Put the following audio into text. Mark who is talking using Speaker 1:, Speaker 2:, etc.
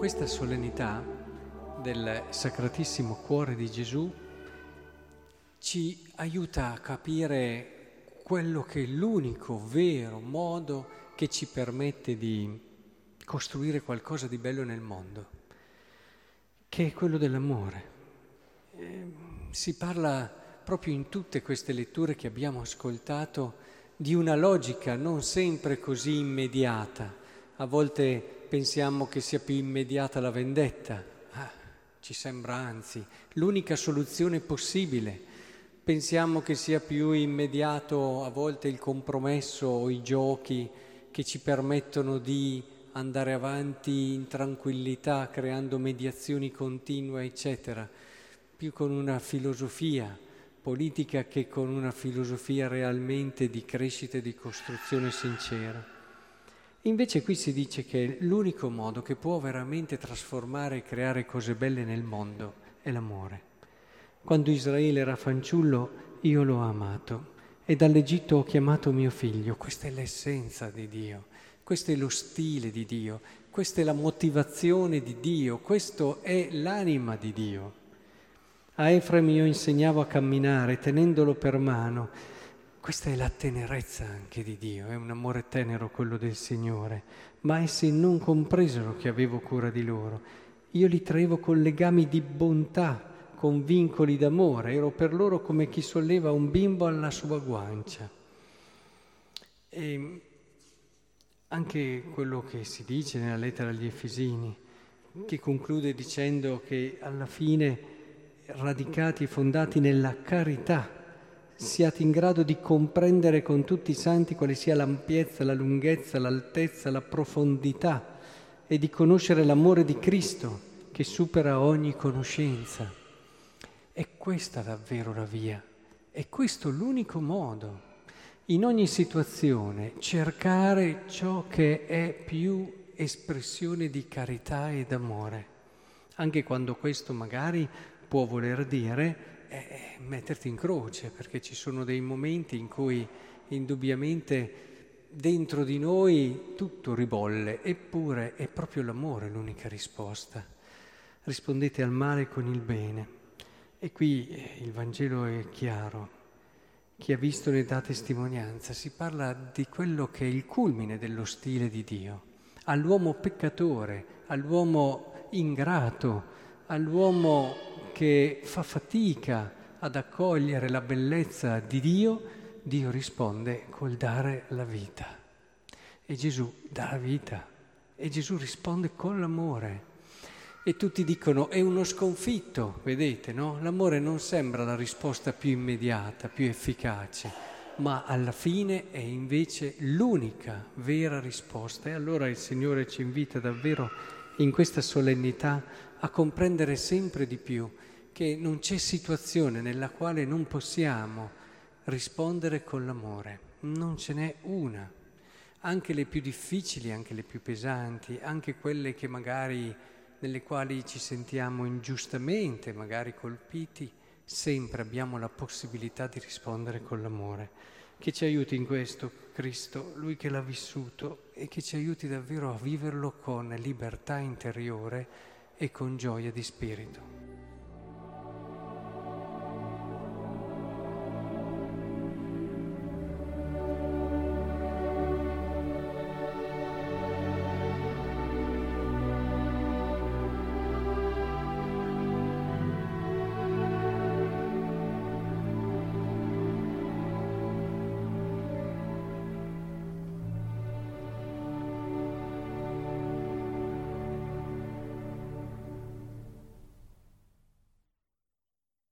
Speaker 1: questa solennità del Sacratissimo Cuore di Gesù ci aiuta a capire quello che è l'unico vero modo che ci permette di costruire qualcosa di bello nel mondo, che è quello dell'amore. Eh, si parla proprio in tutte queste letture che abbiamo ascoltato di una logica non sempre così immediata. A volte pensiamo che sia più immediata la vendetta, ah, ci sembra anzi l'unica soluzione possibile. Pensiamo che sia più immediato a volte il compromesso o i giochi che ci permettono di andare avanti in tranquillità, creando mediazioni continue, eccetera, più con una filosofia politica che con una filosofia realmente di crescita e di costruzione sincera. Invece qui si dice che l'unico modo che può veramente trasformare e creare cose belle nel mondo è l'amore. Quando Israele era fanciullo io l'ho amato e dall'Egitto ho chiamato mio figlio. Questa è l'essenza di Dio, questo è lo stile di Dio, questa è la motivazione di Dio, questo è l'anima di Dio. A Efrem io insegnavo a camminare tenendolo per mano questa è la tenerezza anche di Dio, è un amore tenero quello del Signore, ma essi non compresero che avevo cura di loro. Io li traevo con legami di bontà, con vincoli d'amore, ero per loro come chi solleva un bimbo alla sua guancia. E anche quello che si dice nella lettera agli Efesini, che conclude dicendo che alla fine radicati e fondati nella carità, siate in grado di comprendere con tutti i santi quale sia l'ampiezza, la lunghezza, l'altezza, la profondità e di conoscere l'amore di Cristo che supera ogni conoscenza. È questa davvero la via, è questo l'unico modo. In ogni situazione cercare ciò che è più espressione di carità ed amore, anche quando questo magari può voler dire è metterti in croce, perché ci sono dei momenti in cui indubbiamente dentro di noi tutto ribolle, eppure è proprio l'amore l'unica risposta. Rispondete al male con il bene. E qui eh, il Vangelo è chiaro. Chi ha visto ne dà testimonianza. Si parla di quello che è il culmine dello stile di Dio. All'uomo peccatore, all'uomo ingrato, all'uomo che fa fatica ad accogliere la bellezza di Dio, Dio risponde col dare la vita. E Gesù dà la vita e Gesù risponde con l'amore. E tutti dicono è uno sconfitto, vedete, no? L'amore non sembra la risposta più immediata, più efficace, ma alla fine è invece l'unica vera risposta. E allora il Signore ci invita davvero in questa solennità a comprendere sempre di più che non c'è situazione nella quale non possiamo rispondere con l'amore, non ce n'è una. Anche le più difficili, anche le più pesanti, anche quelle che magari nelle quali ci sentiamo ingiustamente, magari colpiti, sempre abbiamo la possibilità di rispondere con l'amore. Che ci aiuti in questo Cristo, Lui che l'ha vissuto e che ci aiuti davvero a viverlo con libertà interiore e con gioia di spirito.